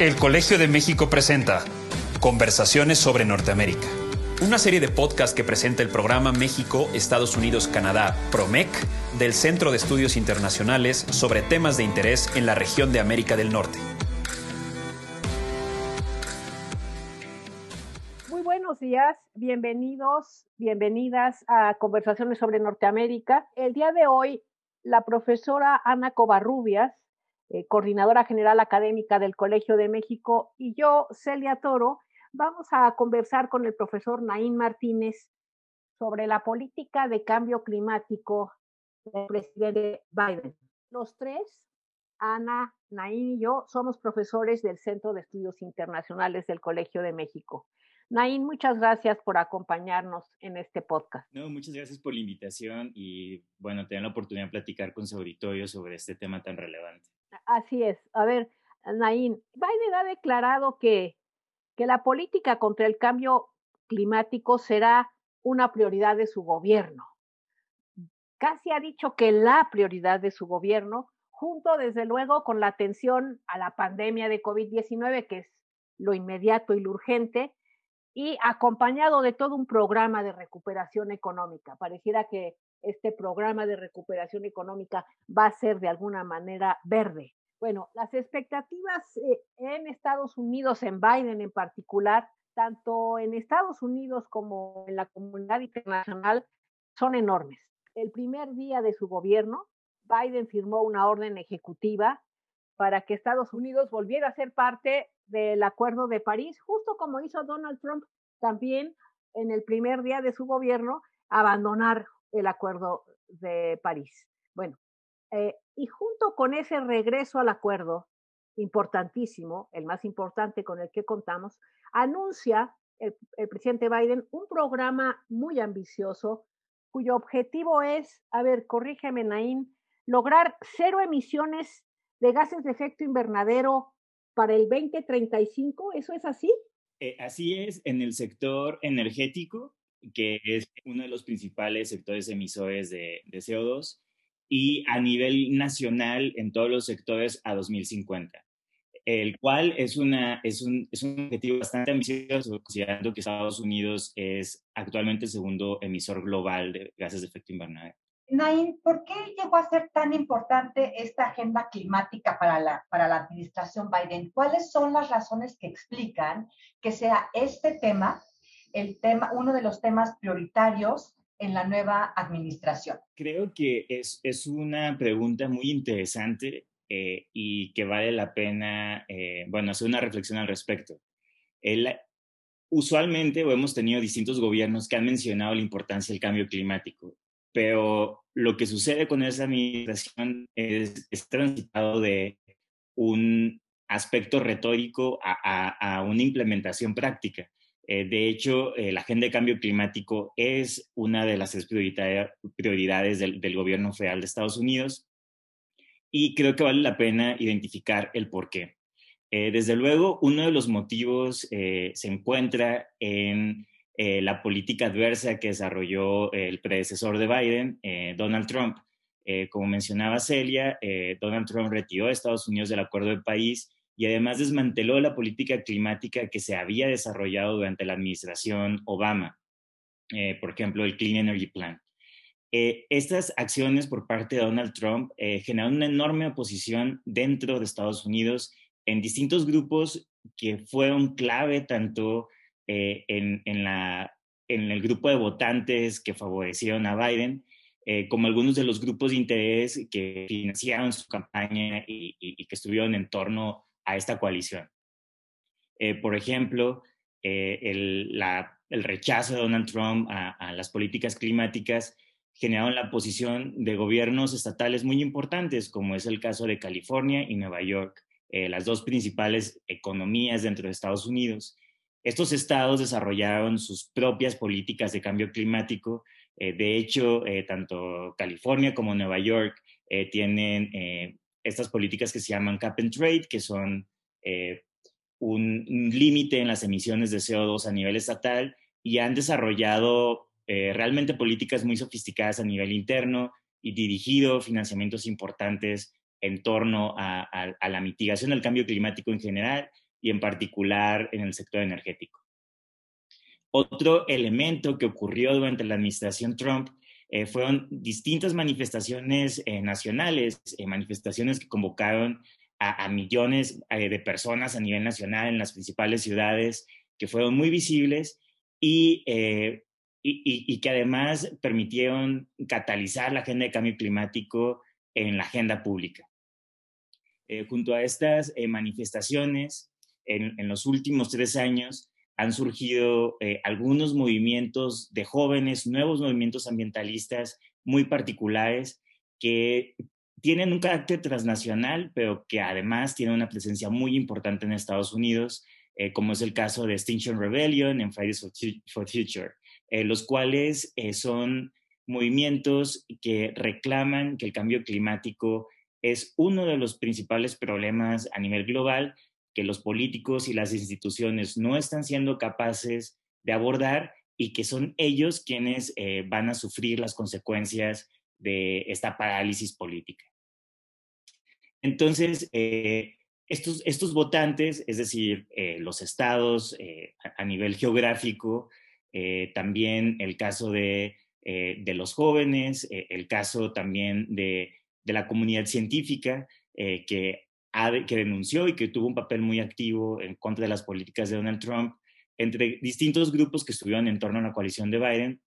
El Colegio de México presenta Conversaciones sobre Norteamérica, una serie de podcasts que presenta el programa México, Estados Unidos, Canadá, PROMEC, del Centro de Estudios Internacionales sobre temas de interés en la región de América del Norte. Muy buenos días, bienvenidos, bienvenidas a Conversaciones sobre Norteamérica. El día de hoy, la profesora Ana Covarrubias eh, coordinadora general académica del Colegio de México, y yo, Celia Toro, vamos a conversar con el profesor Naín Martínez sobre la política de cambio climático del presidente Biden. Los tres, Ana, Naín y yo, somos profesores del Centro de Estudios Internacionales del Colegio de México. Naín, muchas gracias por acompañarnos en este podcast. No, muchas gracias por la invitación y bueno, tener la oportunidad de platicar con su auditorio sobre este tema tan relevante. Así es. A ver, Naín, Biden ha declarado que, que la política contra el cambio climático será una prioridad de su gobierno. Casi ha dicho que la prioridad de su gobierno, junto desde luego con la atención a la pandemia de COVID-19, que es lo inmediato y lo urgente, y acompañado de todo un programa de recuperación económica. Pareciera que este programa de recuperación económica va a ser de alguna manera verde. Bueno, las expectativas eh, en Estados Unidos, en Biden en particular, tanto en Estados Unidos como en la comunidad internacional, son enormes. El primer día de su gobierno, Biden firmó una orden ejecutiva para que Estados Unidos volviera a ser parte del Acuerdo de París, justo como hizo Donald Trump también en el primer día de su gobierno, abandonar el Acuerdo de París. Bueno, eh, y junto con ese regreso al acuerdo importantísimo, el más importante con el que contamos, anuncia el, presidente Biden un programa muy ambicioso cuyo objetivo es, a ver, corrígeme, Naín, lograr cero emisiones de gases de efecto invernadero para el 2035. ¿Eso es así? Eh, así es, en el sector energético, que es uno de los principales sectores emisores de, de CO2 y a nivel nacional en todos los sectores a 2050, el cual es, una, es, un, es un objetivo bastante ambicioso, considerando que Estados Unidos es actualmente el segundo emisor global de gases de efecto invernadero. Nain, ¿por qué llegó a ser tan importante esta agenda climática para la, para la administración Biden? ¿Cuáles son las razones que explican que sea este tema, el tema, uno de los temas prioritarios en la nueva administración? Creo que es, es una pregunta muy interesante eh, y que vale la pena, eh, bueno, hacer una reflexión al respecto. Usualmente hemos tenido distintos gobiernos que han mencionado la importancia del cambio climático, pero lo que sucede con esa administración es, es transitado de un aspecto retórico a, a una implementación práctica. Eh, de hecho, eh, la agenda de cambio climático es una de las prioridades del, gobierno federal de Estados Unidos y creo que vale la pena identificar el por qué. Eh, desde luego, uno de los motivos se encuentra en la política adversa que desarrolló el predecesor de Biden, Donald Trump. como mencionaba Celia, Donald Trump retiró a Estados Unidos del Acuerdo de París y además desmanteló la política climática que se había desarrollado durante la administración Obama, eh, por ejemplo, el Clean Energy Plan. Eh, estas acciones por parte de Donald Trump eh, generaron una enorme oposición dentro de Estados Unidos en distintos grupos que fueron clave tanto en, el grupo de votantes que favorecieron a Biden, como algunos de los grupos de interés que financiaron su campaña y, y que estuvieron en torno a esta coalición. Eh, por ejemplo, eh, el, rechazo de Donald Trump a, las políticas climáticas generaron la posición de gobiernos estatales muy importantes, como es el caso de California y Nueva York, eh, las dos principales economías dentro de Estados Unidos. Estos estados desarrollaron sus propias políticas de cambio climático. de hecho, tanto California como Nueva York tienen estas políticas que se llaman cap and trade, que son eh, un, límite en las emisiones de CO2 a nivel estatal y han desarrollado eh, realmente políticas muy sofisticadas a nivel interno y dirigido financiamientos importantes en torno a, la mitigación del cambio climático en general y en particular en el sector energético. Otro elemento que ocurrió durante la administración Trump eh, fueron distintas manifestaciones eh, nacionales, eh, manifestaciones que convocaron a, millones de personas a nivel nacional en las principales ciudades, que fueron muy visibles y, que además permitieron catalizar la agenda de cambio climático en la agenda pública. junto a estas manifestaciones, en los últimos tres años, han surgido eh, algunos movimientos de jóvenes, nuevos movimientos ambientalistas muy particulares que tienen un carácter transnacional, pero que además tienen una presencia muy importante en Estados Unidos, eh, como es el caso de Extinction Rebellion en Fridays for Future, eh, los cuales son movimientos que reclaman que el cambio climático es uno de los principales problemas a nivel global que los políticos y las instituciones no están siendo capaces de abordar y que son ellos quienes eh, van a sufrir las consecuencias de esta parálisis política. Entonces, eh, estos, estos votantes, es decir, eh, los estados a, nivel geográfico, también el caso de, de los jóvenes, el caso también de, de, la comunidad científica, que que denunció y que tuvo un papel muy activo en contra de las políticas de Donald Trump, entre distintos grupos que estuvieron en torno a la coalición de Biden,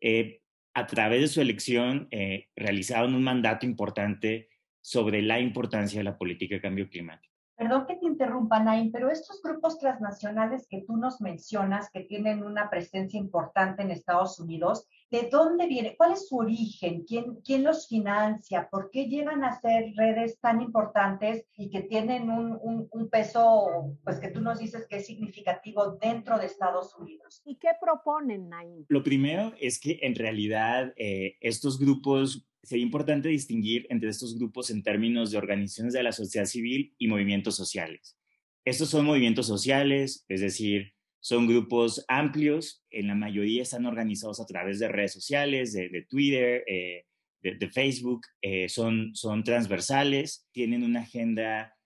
eh, a través de su elección eh, realizaron un mandato importante sobre la importancia de la política de cambio climático. Perdón que te interrumpa, Naim, pero estos grupos transnacionales que tú nos mencionas, que tienen una presencia importante en Estados Unidos, ¿de dónde viene? ¿Cuál es su origen? ¿Quién, quién los financia? ¿Por qué llegan a ser redes tan importantes y que tienen un, un, peso, pues que tú nos dices que es significativo dentro de Estados Unidos? ¿Y qué proponen, Naim? Lo primero es que en realidad eh, estos grupos sería importante distinguir entre estos grupos en términos de organizaciones de la sociedad civil y movimientos sociales. Estos son movimientos sociales, es decir, son grupos amplios, en la mayoría están organizados a través de redes sociales, de, Twitter, eh, de, Facebook, eh, son, son transversales, tienen una agenda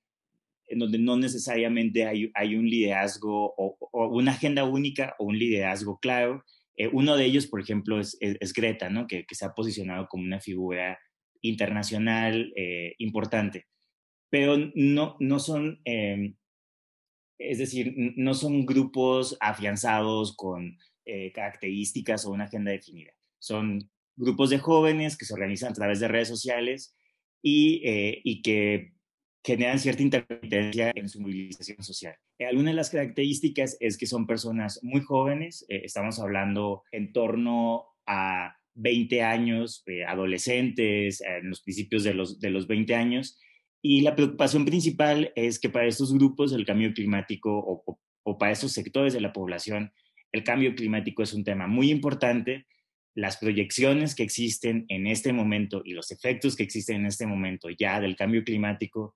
en donde no necesariamente hay, hay un liderazgo o, o, una agenda única o un liderazgo claro, eh, uno de ellos, por ejemplo, es, Greta, ¿no? que, se ha posicionado como una figura internacional eh, importante. Pero no, no son, em, es decir, no son grupos afianzados con eh, características o una agenda definida. Son grupos de jóvenes que se organizan a través de redes sociales y, y que generan cierta intermitencia en su movilización social. Eh, alguna de las características es que son personas muy jóvenes, eh, estamos hablando en torno a 20 años, eh, adolescentes, en los principios de los, de los 20 años, y la preocupación principal es que para estos grupos el cambio climático o, o para estos sectores de la población, el cambio climático es un tema muy importante. Las proyecciones que existen en este momento y los efectos que existen en este momento ya del cambio climático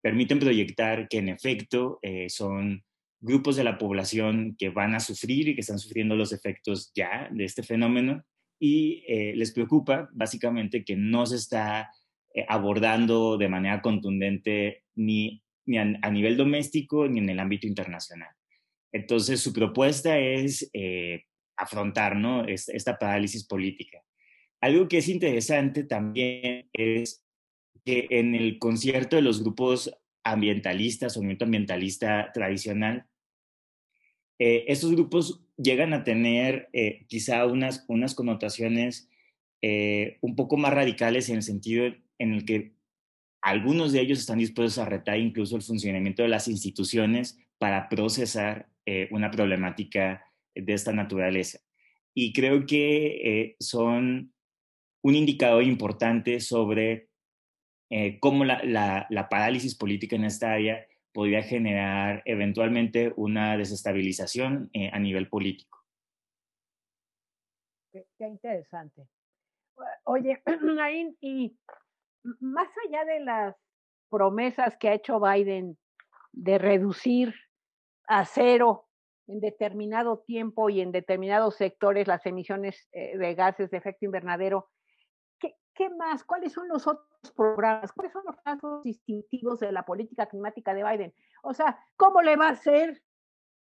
permiten proyectar que en efecto eh, son grupos de la población que van a sufrir y que están sufriendo los efectos ya de este fenómeno y eh, les preocupa básicamente que no se está eh, abordando de manera contundente ni, ni a, nivel doméstico ni en el ámbito internacional. Entonces su propuesta es afrontar ¿no? esta parálisis política. Algo que es interesante también es que en el concierto de los grupos ambientalistas o movimiento ambientalista tradicional, eh, estos grupos llegan a tener eh, quizá unas, unas connotaciones eh, un poco más radicales en el sentido en el que algunos de ellos están dispuestos a retar incluso el funcionamiento de las instituciones para procesar una problemática de esta naturaleza. Y creo que son un indicador importante sobre eh, cómo la, parálisis política en esta área podría generar eventualmente una desestabilización eh, a nivel político. Qué, interesante. Oye, y más allá de las promesas que ha hecho Biden de reducir a cero en determinado tiempo y en determinados sectores las emisiones eh, de gases de efecto invernadero, ¿qué más? ¿Cuáles son los otros programas? ¿Cuáles son los rasgos distintivos de la política climática de Biden? O sea, ¿cómo le va a hacer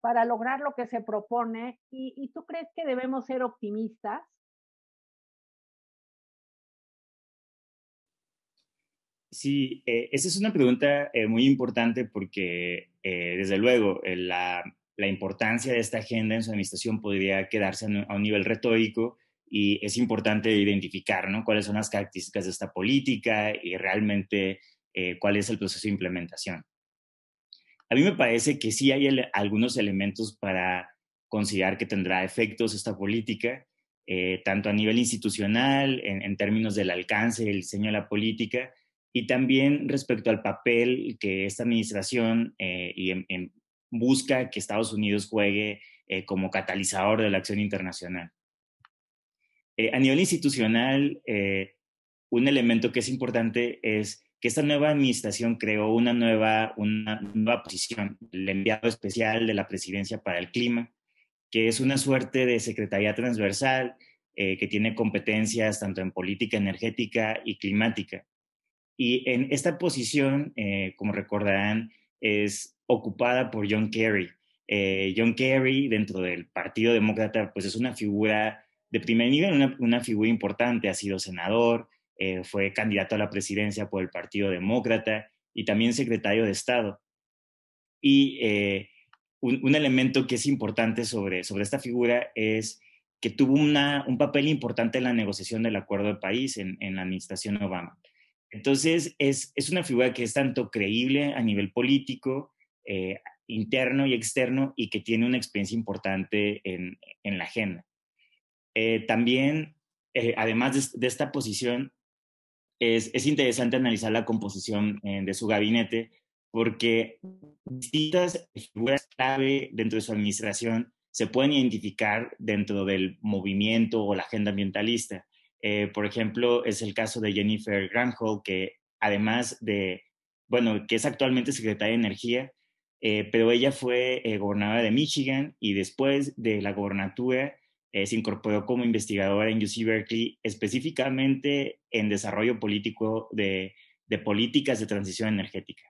para lograr lo que se propone? ¿Y, tú crees que debemos ser optimistas? Sí, eh, esa es una pregunta eh, muy importante porque, eh, desde luego, la, la, importancia de esta agenda en su administración podría quedarse a un nivel retórico y es importante identificar ¿no? cuáles son las características de esta política y realmente eh, cuál es el proceso de implementación. A mí me parece que sí hay algunos elementos para considerar que tendrá efectos esta política, eh, tanto a nivel institucional, en, términos del alcance el diseño de la política, y también respecto al papel que esta administración eh, y busca que Estados Unidos juegue como catalizador de la acción internacional. Eh, a nivel institucional, eh, un elemento que es importante es que esta nueva administración creó una nueva, una nueva posición, el enviado especial de la Presidencia para el Clima, que es una suerte de secretaría transversal eh, que tiene competencias tanto en política energética y climática. Y en esta posición, como recordarán, es ocupada por John Kerry. John Kerry, dentro del Partido Demócrata, pues es una figura de primer nivel, una, figura importante, ha sido senador, eh, fue candidato a la presidencia por el Partido Demócrata y también secretario de Estado. Y eh, un, elemento que es importante sobre, sobre esta figura es que tuvo una, un papel importante en la negociación del acuerdo de país en, en la administración Obama. Entonces, es, es, una figura que es tanto creíble a nivel político, eh, interno y externo, y que tiene una experiencia importante en, en la agenda. Eh, también, eh, además de, esta posición, es, es, interesante analizar la composición eh, de su gabinete porque distintas figuras clave dentro de su administración se pueden identificar dentro del movimiento o la agenda ambientalista. por ejemplo, es el caso de Jennifer Granholm, que además de, bueno, que es actualmente secretaria de Energía, pero ella fue gobernadora de Michigan y después de la gobernatura eh, se incorporó como investigadora en UC Berkeley, específicamente en desarrollo político de, políticas de transición energética.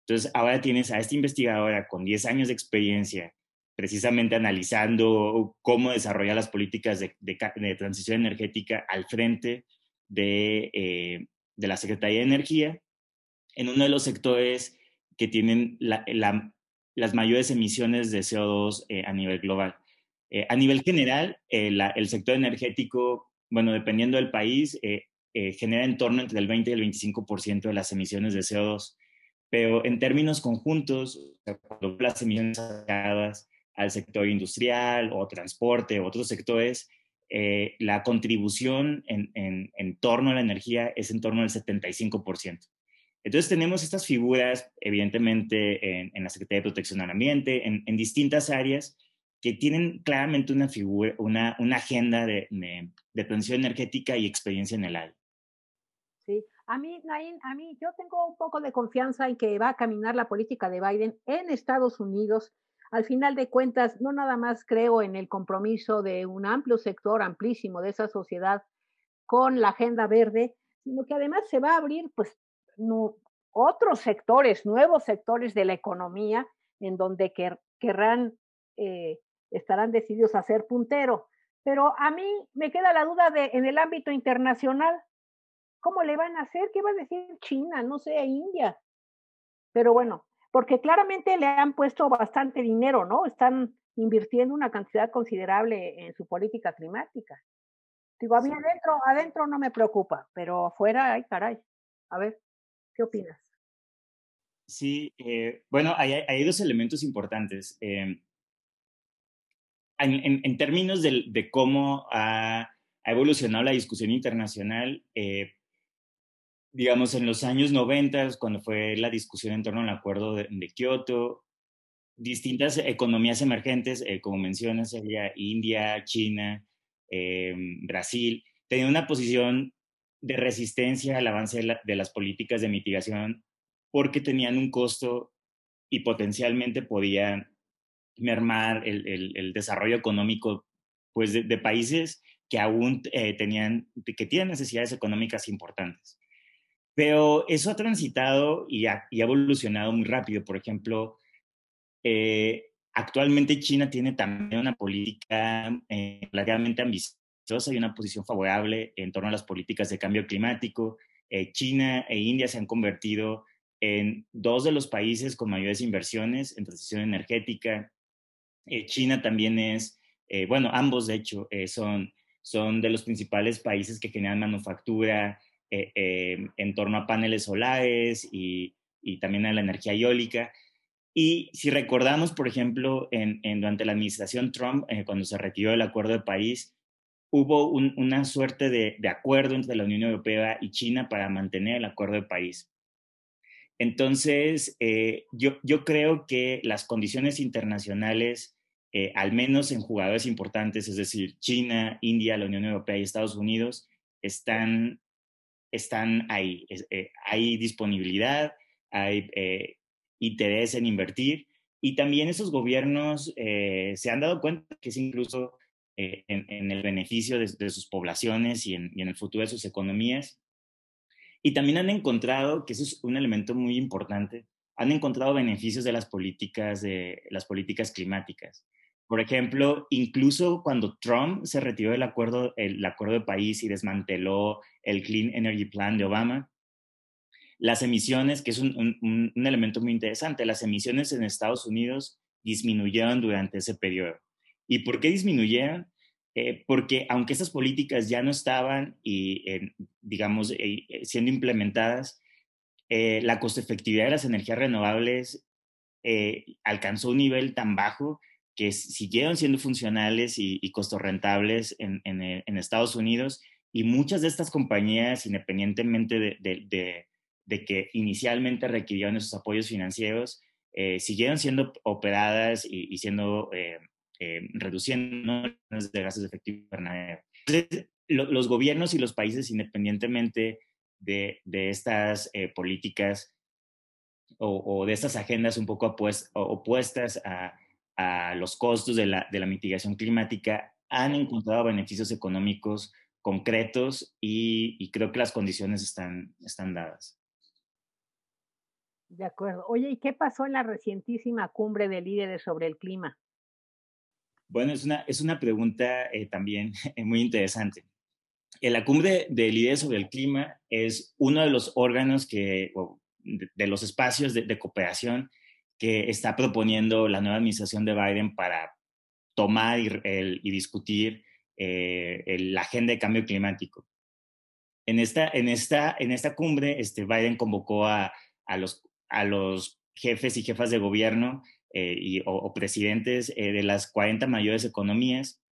Entonces, ahora tienes a esta investigadora con 10 años de experiencia, precisamente analizando cómo desarrollar las políticas de, transición energética al frente de, eh, la Secretaría de Energía, en uno de los sectores que tienen las mayores emisiones de CO2 eh, a nivel global. Eh, a nivel general, eh, el sector energético, bueno, dependiendo del país, eh, genera en torno entre el 20 y el 25% de las emisiones de CO2. Pero en términos conjuntos, las emisiones asociadas al sector industrial o transporte o otros sectores, la contribución en, en, torno a la energía es en torno al 75%. Entonces tenemos estas figuras, evidentemente, en, la Secretaría de Protección al Ambiente, en, en distintas áreas, que tienen claramente una figura, una, una agenda de, de, transición energética y experiencia en el aire. Sí, a mí, Nain, a mí yo tengo un poco de confianza en que va a caminar la política de Biden en Estados Unidos. Al final de cuentas, no nada más creo en el compromiso de un amplio sector, amplísimo de esa sociedad con la agenda verde, sino que además se va a abrir pues no, otros sectores, nuevos sectores de la economía en donde querrán eh, estarán decididos a ser puntero. Pero a mí me queda la duda de en el ámbito internacional, ¿cómo le van a hacer? ¿Qué va a decir China? No sé, India. Pero bueno, porque claramente le han puesto bastante dinero, ¿no? Están invirtiendo una cantidad considerable en su política climática. Digo, a mí adentro, adentro no me preocupa, pero afuera, ay, caray. A ver, ¿qué opinas? Sí, eh, bueno, hay, hay, dos elementos importantes. Eh, en, términos de, cómo ha, evolucionado la discusión internacional, eh, digamos, en los años 90, cuando fue la discusión en torno al acuerdo de, Kioto, distintas economías emergentes, eh, como mencionas, sería India, China, eh, Brasil, tenían una posición de resistencia al avance de, las políticas de mitigación porque tenían un costo y potencialmente podían mermar el, el, desarrollo económico pues, de, países que aún tenían, que tienen necesidades económicas importantes. Pero eso ha transitado y ha, evolucionado muy rápido. Por ejemplo, actualmente China tiene también una política relativamente ambiciosa y una posición favorable en torno a las políticas de cambio climático. China e India se han convertido en dos de los países con mayores inversiones en transición energética. Eh, China también es, eh, bueno, ambos de hecho eh, son, son de los principales países que generan manufactura en torno a paneles solares y, y, también a la energía eólica. Y si recordamos, por ejemplo, en, durante la administración Trump, cuando se retiró el Acuerdo de París, hubo una suerte de, acuerdo entre la Unión Europea y China para mantener el Acuerdo de París. Entonces, eh, yo, yo, creo que las condiciones internacionales, eh, al menos en jugadores importantes, es decir, China, India, la Unión Europea y Estados Unidos, están, están ahí. Eh, hay disponibilidad, hay interés en invertir y también esos gobiernos se han dado cuenta que es incluso en, el beneficio de, sus poblaciones y en, y en el futuro de sus economías y también han encontrado, que eso es un elemento muy importante, han encontrado beneficios de las políticas, de las políticas climáticas. Por ejemplo, incluso cuando Trump se retiró del acuerdo, el acuerdo de París y desmanteló el Clean Energy Plan de Obama, las emisiones, que es un, un elemento muy interesante, las emisiones en Estados Unidos disminuyeron durante ese periodo. ¿Y por qué disminuyeron? Eh, porque aunque esas políticas ya no estaban y, digamos, eh, eh, siendo implementadas, la costo efectividad de las energías renovables alcanzó un nivel tan bajo que siguieron siendo funcionales y, y rentables en, en, Estados Unidos y muchas de estas compañías, independientemente de, de, que inicialmente requirieron esos apoyos financieros, siguieron siendo operadas y, y siendo eh, reduciendo de gases de efecto invernadero. Entonces, los gobiernos y los países, independientemente de, de estas eh, políticas o, de estas agendas un poco opuestas a, a, los costos de la, de la mitigación climática, han encontrado beneficios económicos concretos y, y, creo que las condiciones están, están dadas. De acuerdo. Oye, ¿y qué pasó en la recientísima cumbre de líderes sobre el clima? Bueno, es una, es una pregunta eh, también muy interesante. En la cumbre de líderes sobre el clima es uno de los órganos que, de, los espacios de, cooperación que está proponiendo la nueva administración de Biden para tomar y, discutir eh, la agenda de cambio climático. En esta, en esta, en esta cumbre, este, Biden convocó a, a, los, a los jefes y jefas de gobierno eh, o, presidentes eh, de las 40 mayores economías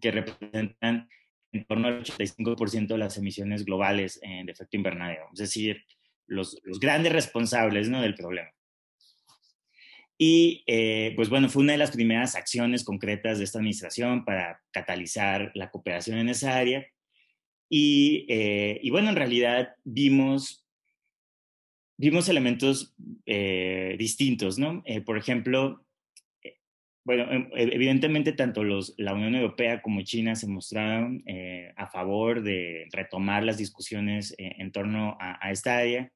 que representan en torno al 85% de las emisiones globales de efecto invernadero, es decir, los, los grandes responsables ¿no? del problema. Y eh, pues bueno, fue una de las primeras acciones concretas de esta administración para catalizar la cooperación en esa área. Y, y bueno, en realidad vimos vimos elementos eh, distintos, ¿no? Eh, por ejemplo, eh, bueno, em, evidentemente tanto los, la Unión Europea como China se mostraron a favor de retomar las discusiones en torno a, esta área.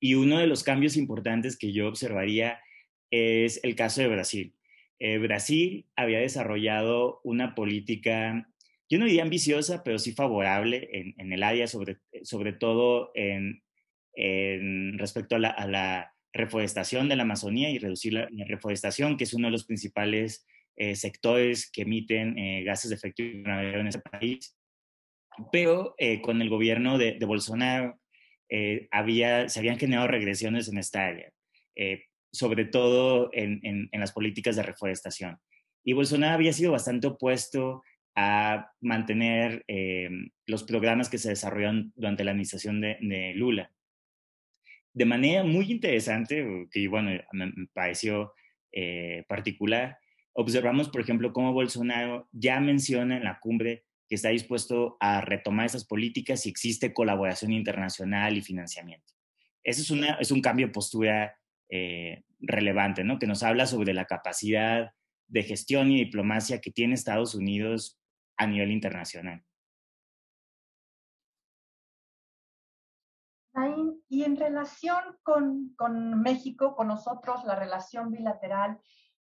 Y uno de los cambios importantes que yo observaría es el caso de Brasil. Brasil había desarrollado una política, yo no diría ambiciosa, pero sí favorable en, en el área, sobre, sobre todo en en respecto a la, reforestación de la Amazonía y reducir la, reforestación, que es uno de los principales eh, sectores que emiten eh, gases de efecto invernadero en ese país. Pero eh, con el gobierno de, Bolsonaro había, se habían generado regresiones en esta área, sobre todo en, en, las políticas de reforestación. Y Bolsonaro había sido bastante opuesto a mantener los programas que se desarrollaron durante la administración de Lula de manera muy interesante, que bueno, me, pareció eh, particular, observamos, por ejemplo, cómo Bolsonaro ya menciona en la cumbre que está dispuesto a retomar esas políticas si existe colaboración internacional y financiamiento. Eso es, una, es un cambio de postura eh, relevante, ¿no? Que nos habla sobre la capacidad de gestión y diplomacia que tiene Estados Unidos a nivel internacional. Y en relación con, México, con nosotros, la relación bilateral,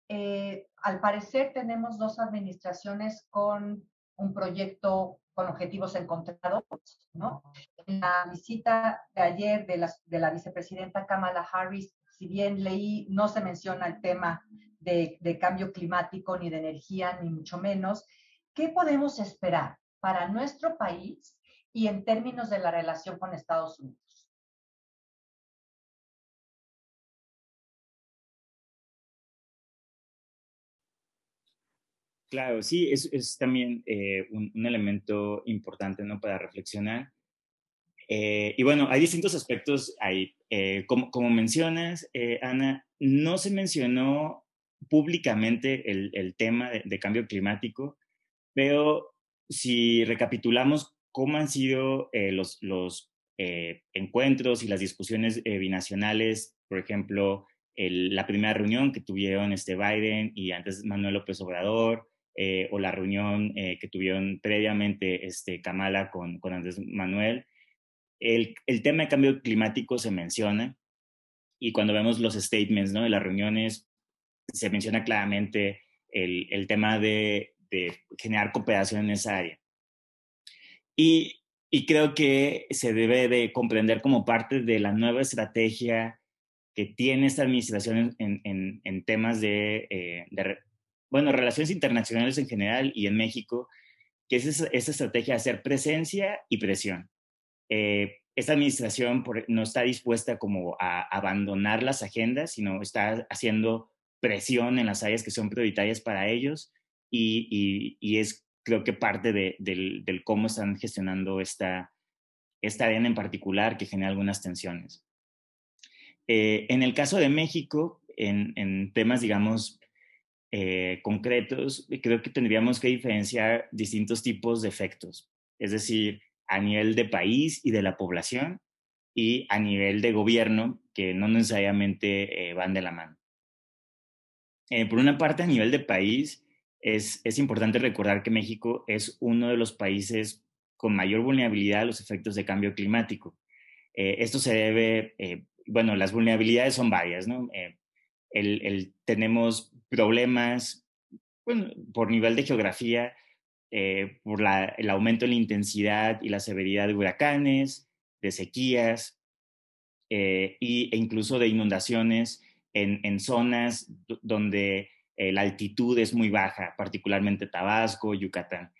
eh, al parecer tenemos dos administraciones con un proyecto con objetivos encontrados, ¿no? En la visita de ayer de la vicepresidenta Kamala Harris, si bien leí, no se menciona el tema de, cambio climático ni de energía, ni mucho menos. ¿Qué podemos esperar para nuestro país y en términos de la relación con Estados Unidos? Claro, sí, es, es también eh, un, un, elemento importante ¿no? para reflexionar. Eh, y bueno, hay distintos aspectos ahí. Eh, como, como, mencionas, Ana, no se mencionó públicamente el, el tema de, de, cambio climático, pero si recapitulamos cómo han sido los, los encuentros y las discusiones binacionales, por ejemplo, el, la primera reunión que tuvieron este Biden y antes Manuel López Obrador, eh, o la reunión eh, que tuvieron previamente este, Kamala con, con Andrés Manuel, el, el, tema de cambio climático se menciona y cuando vemos los statements ¿no? de las reuniones, se menciona claramente el, el tema de, de, generar cooperación en esa área. Y, y, creo que se debe de comprender como parte de la nueva estrategia que tiene esta administración en, en, en temas de, eh, bueno, relaciones internacionales en general y en México, que es esa, estrategia de hacer presencia y presión. Eh, esta administración no está dispuesta como a abandonar las agendas, sino está haciendo presión en las áreas que son prioritarias para ellos y, y, es creo que parte de, del, del, cómo están gestionando esta, esta arena en particular que genera algunas tensiones. Eh, en el caso de México, en, en temas, digamos, eh, concretos, creo que tendríamos que diferenciar distintos tipos de efectos, es decir, a nivel de país y de la población y a nivel de gobierno, que no necesariamente eh, van de la mano. Eh, por una parte, a nivel de país, es, es, importante recordar que México es uno de los países con mayor vulnerabilidad a los efectos de cambio climático. esto se debe, bueno, las vulnerabilidades son varias, ¿no? El, tenemos problemas bueno, por nivel de geografía, eh, por el aumento en la intensidad y la severidad de huracanes, de sequías eh, y, e incluso de inundaciones en, en zonas donde eh, la altitud es muy baja, particularmente Tabasco, Yucatán.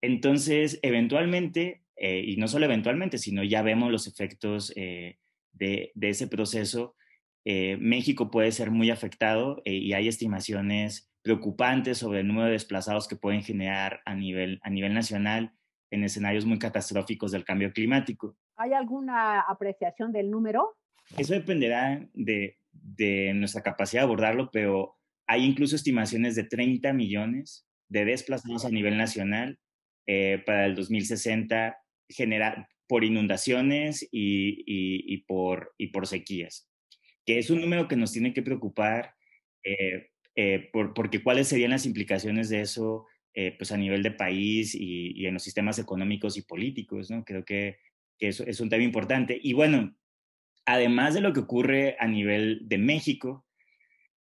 Entonces, eventualmente, y no solo eventualmente, sino ya vemos los efectos de, de, ese proceso México puede ser muy afectado y hay estimaciones preocupantes sobre el número de desplazados que pueden generar a nivel, a nivel nacional en escenarios muy catastróficos del cambio climático. ¿Hay alguna apreciación del número? Eso dependerá de, de nuestra capacidad de abordarlo, pero hay incluso estimaciones de 30 millones de desplazados a nivel nacional eh, para el 2060 genera, por inundaciones y, y, y, por, y por sequías que es un número que nos tiene que preocupar, eh, eh, por, porque cuáles serían las implicaciones de eso eh, pues a nivel de país y, y, en los sistemas económicos y políticos, ¿no? Creo que, que eso es un tema importante. Y bueno, además de lo que ocurre a nivel de México,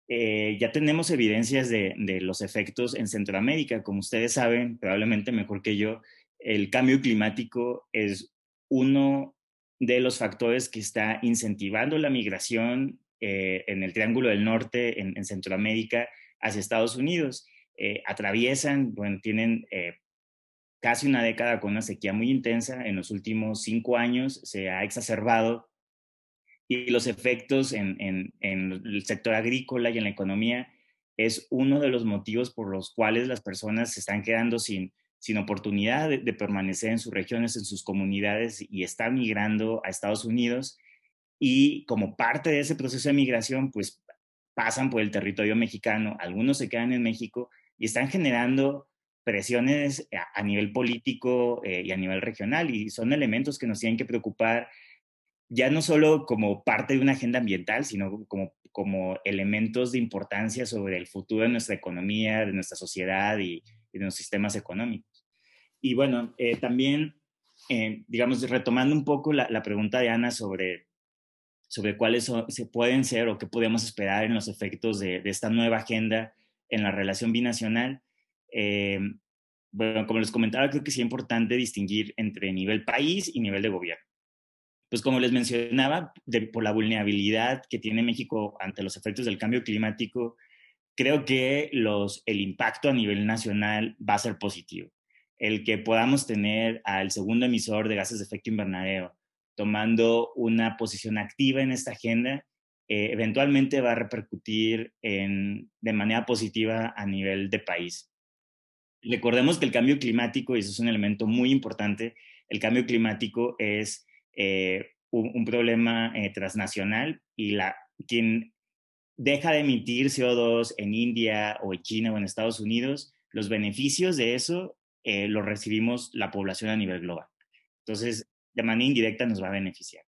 eh, ya tenemos evidencias de, de, los efectos en Centroamérica. Como ustedes saben, probablemente mejor que yo, el cambio climático es uno de los factores que está incentivando la migración eh, en el Triángulo del Norte, en, en Centroamérica, hacia Estados Unidos. Eh, atraviesan, bueno, tienen eh, casi una década con una sequía muy intensa. En los últimos cinco años se ha exacerbado y los efectos en, el sector agrícola y en la economía es uno de los motivos por los cuales las personas se están quedando sin, sin oportunidad de, permanecer en sus regiones, en sus comunidades y están migrando a Estados Unidos. Y como parte de ese proceso de migración, pues pasan por el territorio mexicano, algunos se quedan en México y están generando presiones a, nivel político eh, y a nivel regional y son elementos que nos tienen que preocupar ya no solo como parte de una agenda ambiental, sino como, como elementos de importancia sobre el futuro de nuestra economía, de nuestra sociedad y, y de los sistemas económicos. Y bueno, eh, también, eh, digamos, retomando un poco la, la, pregunta de Ana sobre, sobre cuáles se pueden ser o qué podemos esperar en los efectos de, esta nueva agenda en la relación binacional. Eh, bueno, como les comentaba, creo que sí es importante distinguir entre nivel país y nivel de gobierno. Pues como les mencionaba, por la vulnerabilidad que tiene México ante los efectos del cambio climático, creo que el impacto a nivel nacional va a ser positivo. El que podamos tener al segundo emisor de gases de efecto invernadero tomando una posición activa en esta agenda, eh, eventualmente va a repercutir en, de manera positiva a nivel de país. Recordemos que el cambio climático, y eso es un elemento muy importante, el cambio climático es eh, un, problema eh, transnacional y la, quien deja de emitir CO2 en India o en China o en Estados Unidos, los beneficios de eso eh, los recibimos la población a nivel global. Entonces, de manera indirecta nos va a beneficiar.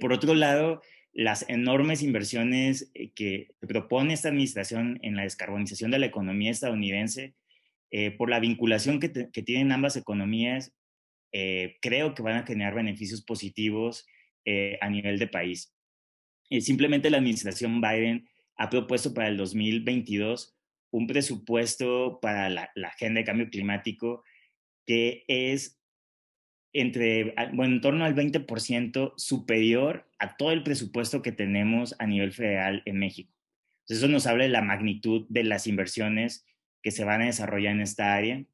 por otro lado, las enormes inversiones que propone esta administración en la descarbonización de la economía estadounidense eh, por la vinculación que, tienen ambas economías, eh, creo que van a generar beneficios positivos eh, a nivel de país. simplemente la administración Biden ha propuesto para el 2022 un presupuesto para la, agenda de cambio climático que es entre, bueno, en torno al 20% superior a todo el presupuesto que tenemos a nivel federal en México. eso nos habla de la magnitud de las inversiones que se van a desarrollar en esta área.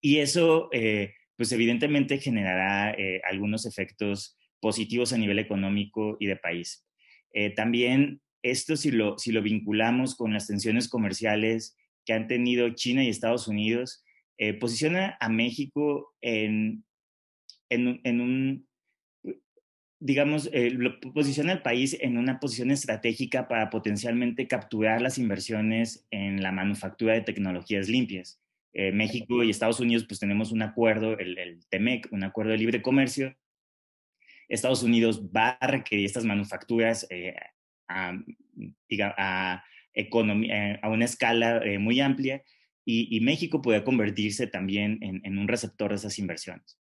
Y eso, eh, pues evidentemente generará eh, algunos efectos positivos a nivel económico y de país. Eh, también esto si lo, si lo vinculamos con las tensiones comerciales que han tenido China y Estados Unidos, posiciona a México en, en, en un, digamos, eh, posiciona al país en una posición estratégica para potencialmente capturar las inversiones en la manufactura de tecnologías limpias. Eh, México y Estados Unidos pues tenemos un acuerdo, el, el, TEMEC, un acuerdo de libre comercio. Estados Unidos va a requerir estas manufacturas eh, a, a, economía, a, una escala muy amplia y, y, México puede convertirse también en, en un receptor de esas inversiones.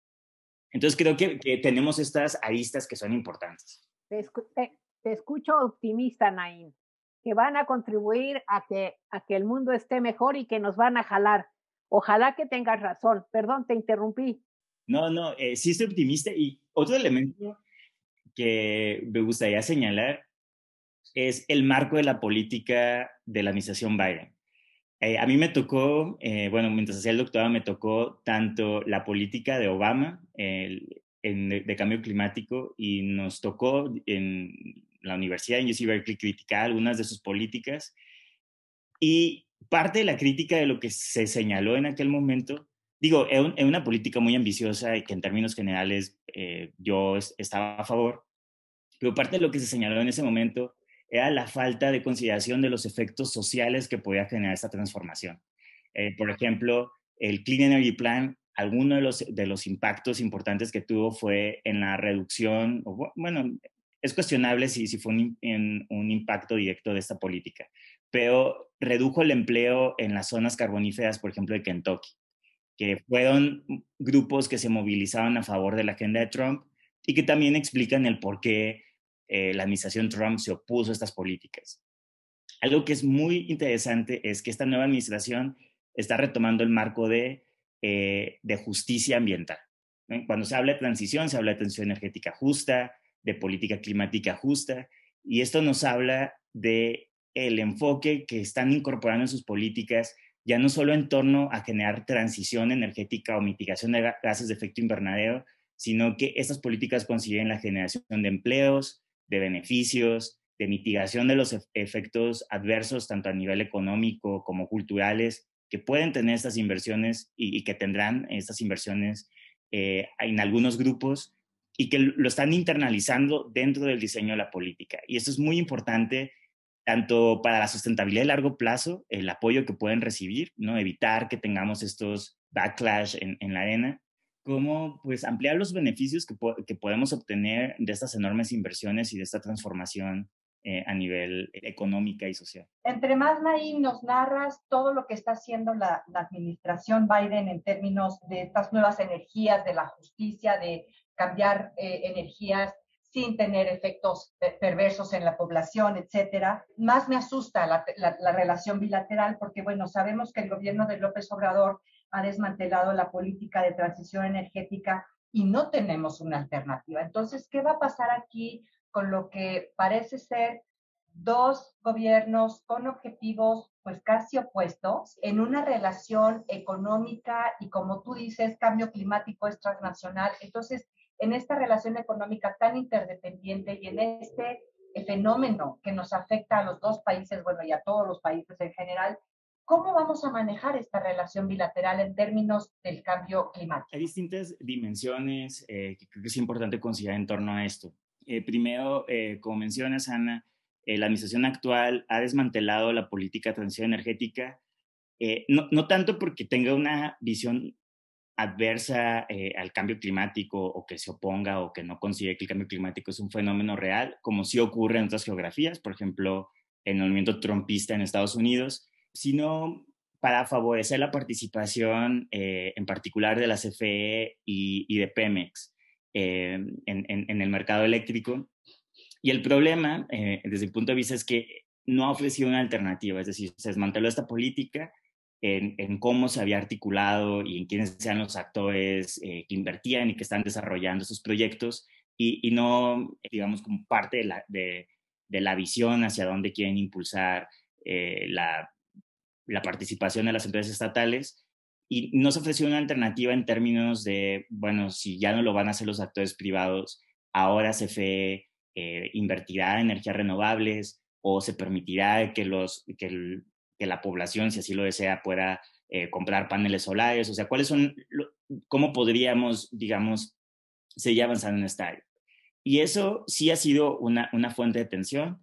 Entonces creo que, tenemos estas aristas que son importantes. Te, escucho optimista, Naim, que van a contribuir a que, a que el mundo esté mejor y que nos van a jalar. Ojalá que tengas razón. Perdón, te interrumpí. No, no, eh, sí estoy optimista. Y otro elemento que me gustaría señalar es el marco de la política de la administración Biden. Eh, a mí me tocó, eh, bueno, mientras hacía el doctorado me tocó tanto la política de Obama de, cambio climático y nos tocó en la universidad en UC Berkeley criticar algunas de sus políticas. Y parte de la crítica de lo que se señaló en aquel momento, digo, es, una política muy ambiciosa y que en términos generales eh, yo estaba a favor, pero parte de lo que se señaló en ese momento era la falta de consideración de los efectos sociales que podía generar esta transformación. Eh, por ejemplo, el Clean Energy Plan, alguno de los, de los impactos importantes que tuvo fue en la reducción, bueno, es cuestionable si, si fue un, en, un impacto directo de esta política, pero redujo el empleo en las zonas carboníferas, por ejemplo, de Kentucky, que fueron grupos que se movilizaban a favor de la agenda de Trump y que también explican el por qué eh, la administración Trump se opuso a estas políticas. Algo que es muy interesante es que esta nueva administración está retomando el marco de, eh, de justicia ambiental. Cuando se habla de transición, se habla de transición energética justa, de política climática justa, y esto nos habla de el enfoque que están incorporando en sus políticas, ya no solo en torno a generar transición energética o mitigación de gases de efecto invernadero, sino que estas políticas consiguen la generación de empleos, de beneficios, de mitigación de los efectos adversos, tanto a nivel económico como culturales, que pueden tener estas inversiones y, que tendrán estas inversiones eh, en algunos grupos y que lo están internalizando dentro del diseño de la política. Y esto es muy importante tanto para la sustentabilidad a largo plazo, el apoyo que pueden recibir, ¿no? evitar que tengamos estos backlash en la arena, cómo pues ampliar los beneficios que, que, podemos obtener de estas enormes inversiones y de esta transformación eh, a nivel económica y social. Entre más, Naim, nos narras todo lo que está haciendo la, administración Biden en términos de estas nuevas energías, de la justicia, de cambiar eh, energías sin tener efectos perversos en la población, etcétera. Más me asusta la, la, relación bilateral porque, bueno, sabemos que el gobierno de López Obrador ha desmantelado la política de transición energética y no tenemos una alternativa. Entonces, ¿qué va a pasar aquí con lo que parece ser dos gobiernos con objetivos pues casi opuestos en una relación económica y como tú dices, cambio climático es transnacional. Entonces, en esta relación económica tan interdependiente y en este fenómeno que nos afecta a los dos países, bueno, y a todos los países en general, ¿cómo vamos a manejar esta relación bilateral en términos del cambio climático? Hay distintas dimensiones eh, que creo que es importante considerar en torno a esto. Eh, primero, eh, como mencionas, Ana, la administración actual ha desmantelado la política de transición energética, no, no, tanto porque tenga una visión adversa eh, al cambio climático o que se oponga o que no considere que el cambio climático es un fenómeno real, como sí ocurre en otras geografías, por ejemplo, en el movimiento trumpista en Estados Unidos, sino para favorecer la participación eh, en particular de la CFE y, de Pemex eh, en, el mercado eléctrico. Y el problema, desde el punto de vista, es que no ha ofrecido una alternativa, es decir, se desmanteló esta política en, cómo se había articulado y en quiénes sean los actores eh, que invertían y que están desarrollando esos proyectos y, no, digamos, como parte de la, de, la visión hacia dónde quieren impulsar eh, la, la, participación de las empresas estatales. Y no se ofreció una alternativa en términos de, bueno, si ya no lo van a hacer los actores privados, ahora CFE eh, invertirá en energías renovables o se permitirá que, los, que el, que la población, si así lo desea, pueda eh, comprar paneles solares? O sea, ¿cuáles son, cómo podríamos, digamos, seguir avanzando en esta área? Y eso sí ha sido una, una fuente de tensión.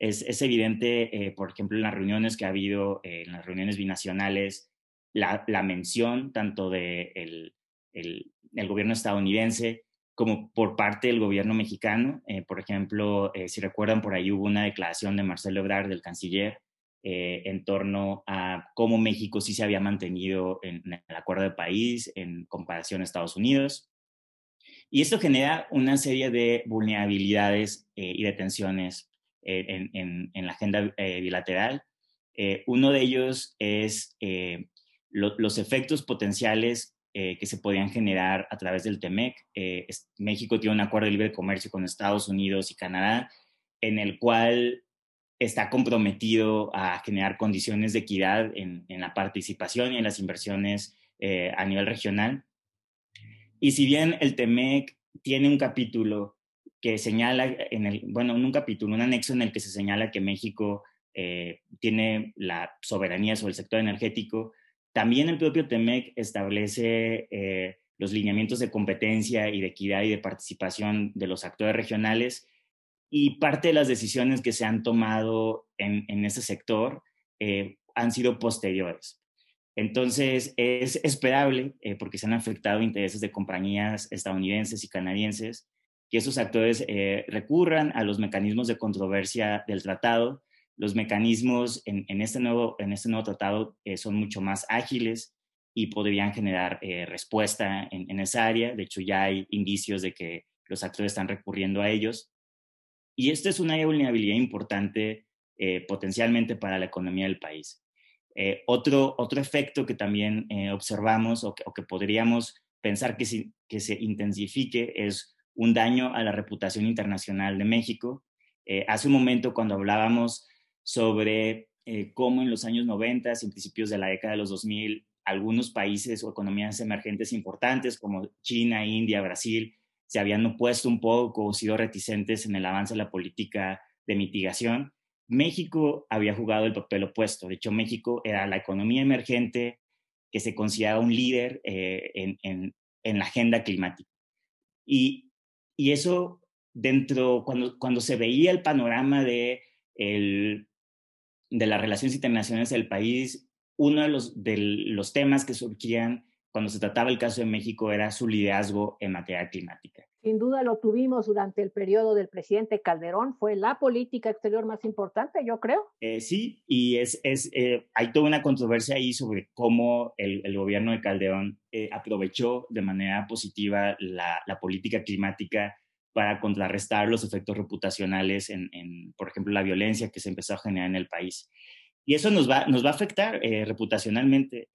Es, es evidente, eh, por ejemplo, en las reuniones que ha habido, eh, en las reuniones binacionales, la, la mención tanto del de el, el, gobierno estadounidense como por parte del gobierno mexicano. por ejemplo, si recuerdan, por ahí hubo una declaración de Marcelo Ebrard, del canciller, eh, en torno a cómo México sí se había mantenido en, el acuerdo de país en comparación a Estados Unidos. Y esto genera una serie de vulnerabilidades eh, y de tensiones eh, en, la agenda bilateral. uno de ellos es los efectos potenciales que se podían generar a través del TEMEC. México tiene un acuerdo de libre comercio con Estados Unidos y Canadá, en el cual está comprometido a generar condiciones de equidad en, la participación y en las inversiones eh, a nivel regional. Y si bien el TEMEC tiene un capítulo que señala, en el, bueno, un capítulo, un anexo en el que se señala que México eh, tiene la soberanía sobre el sector energético, también el propio TEMEC establece eh, los lineamientos de competencia y de equidad y de participación de los actores regionales y parte de las decisiones que se han tomado en, en ese sector eh, han sido posteriores. Entonces, es esperable, porque se han afectado intereses de compañías estadounidenses y canadienses, que esos actores eh, recurran a los mecanismos de controversia del tratado. Los mecanismos en, en este, nuevo, en este nuevo tratado son mucho más ágiles y podrían generar respuesta en, en esa área. De hecho, ya hay indicios de que los actores están recurriendo a ellos. Y esta es una vulnerabilidad importante eh, potencialmente para la economía del país. Eh, otro, otro efecto que también eh, observamos o que, podríamos pensar que, que se intensifique es un daño a la reputación internacional de México. hace un momento cuando hablábamos sobre cómo en los años 90 y principios de la década de los 2000 algunos países o economías emergentes importantes como China, India, Brasil se habían opuesto un poco o sido reticentes en el avance de la política de mitigación, México había jugado el papel opuesto. De hecho, México era la economía emergente que se consideraba un líder eh, en, la agenda climática. Y, eso dentro, cuando, cuando se veía el panorama de, el, de las relaciones internacionales del país, uno de los, de los temas que surgían cuando se trataba el caso de México era su liderazgo en materia climática. Sin duda lo tuvimos durante el periodo del presidente Calderón, fue la política exterior más importante, yo creo. Eh, sí, y es, es eh, hay toda una controversia ahí sobre cómo el, el gobierno de Calderón eh, aprovechó de manera positiva la, la, política climática para contrarrestar los efectos reputacionales en, en, por ejemplo, la violencia que se empezó a generar en el país. Y eso nos va, nos va a afectar reputacionalmente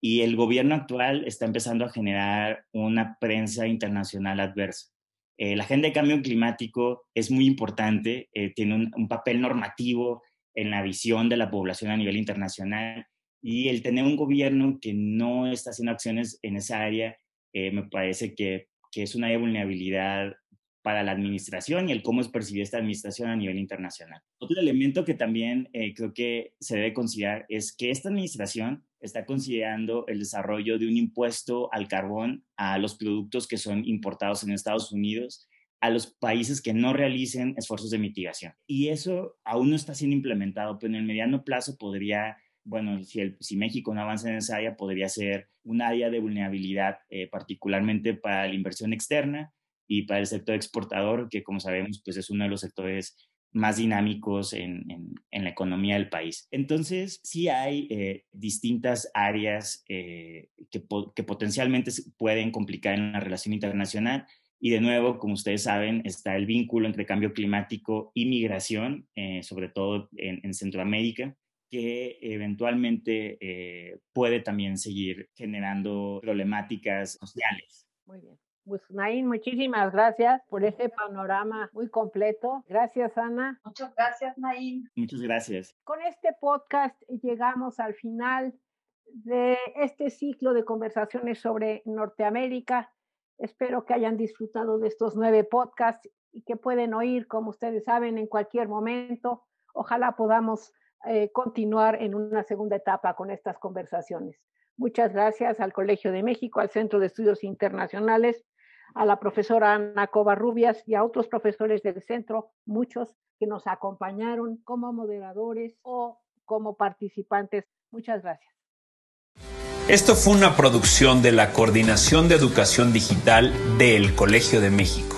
y el gobierno actual está empezando a generar una prensa internacional adversa. Eh, la agenda de cambio climático es muy importante, eh, tiene un, papel normativo en la visión de la población a nivel internacional y el tener un gobierno que no está haciendo acciones en esa área eh, me parece que, que, es una vulnerabilidad para la administración y el cómo es percibida esta administración a nivel internacional. Otro elemento que también creo que se debe considerar es que esta administración está considerando el desarrollo de un impuesto al carbón a los productos que son importados en Estados Unidos a los países que no realicen esfuerzos de mitigación. Y eso aún no está siendo implementado, pero en el mediano plazo podría, bueno, si, si México no avanza en esa área, podría ser un área de vulnerabilidad, eh, particularmente para la inversión externa y para el sector exportador, que como sabemos, pues es uno de los sectores más dinámicos en, la economía del país. Entonces, sí hay eh, distintas áreas eh, que, potencialmente pueden complicar en la relación internacional. Y de nuevo, como ustedes saben, está el vínculo entre cambio climático y migración, eh, sobre todo en, en, Centroamérica, que eventualmente puede también seguir generando problemáticas sociales. Muy bien. Pues Nain, muchísimas gracias por este panorama muy completo. Gracias, Ana. Muchas gracias, Nain. Muchas gracias. Con este podcast llegamos al final de este ciclo de conversaciones sobre Norteamérica. Espero que hayan disfrutado de estos nueve podcasts y que pueden oír, como ustedes saben, en cualquier momento. Ojalá podamos eh, continuar en una segunda etapa con estas conversaciones. Muchas gracias al Colegio de México, al Centro de Estudios Internacionales a la profesora Ana Covarrubias y a otros profesores del centro, muchos que nos acompañaron como moderadores o como participantes. Muchas gracias. Esto fue una producción de la Coordinación de Educación Digital del Colegio de México.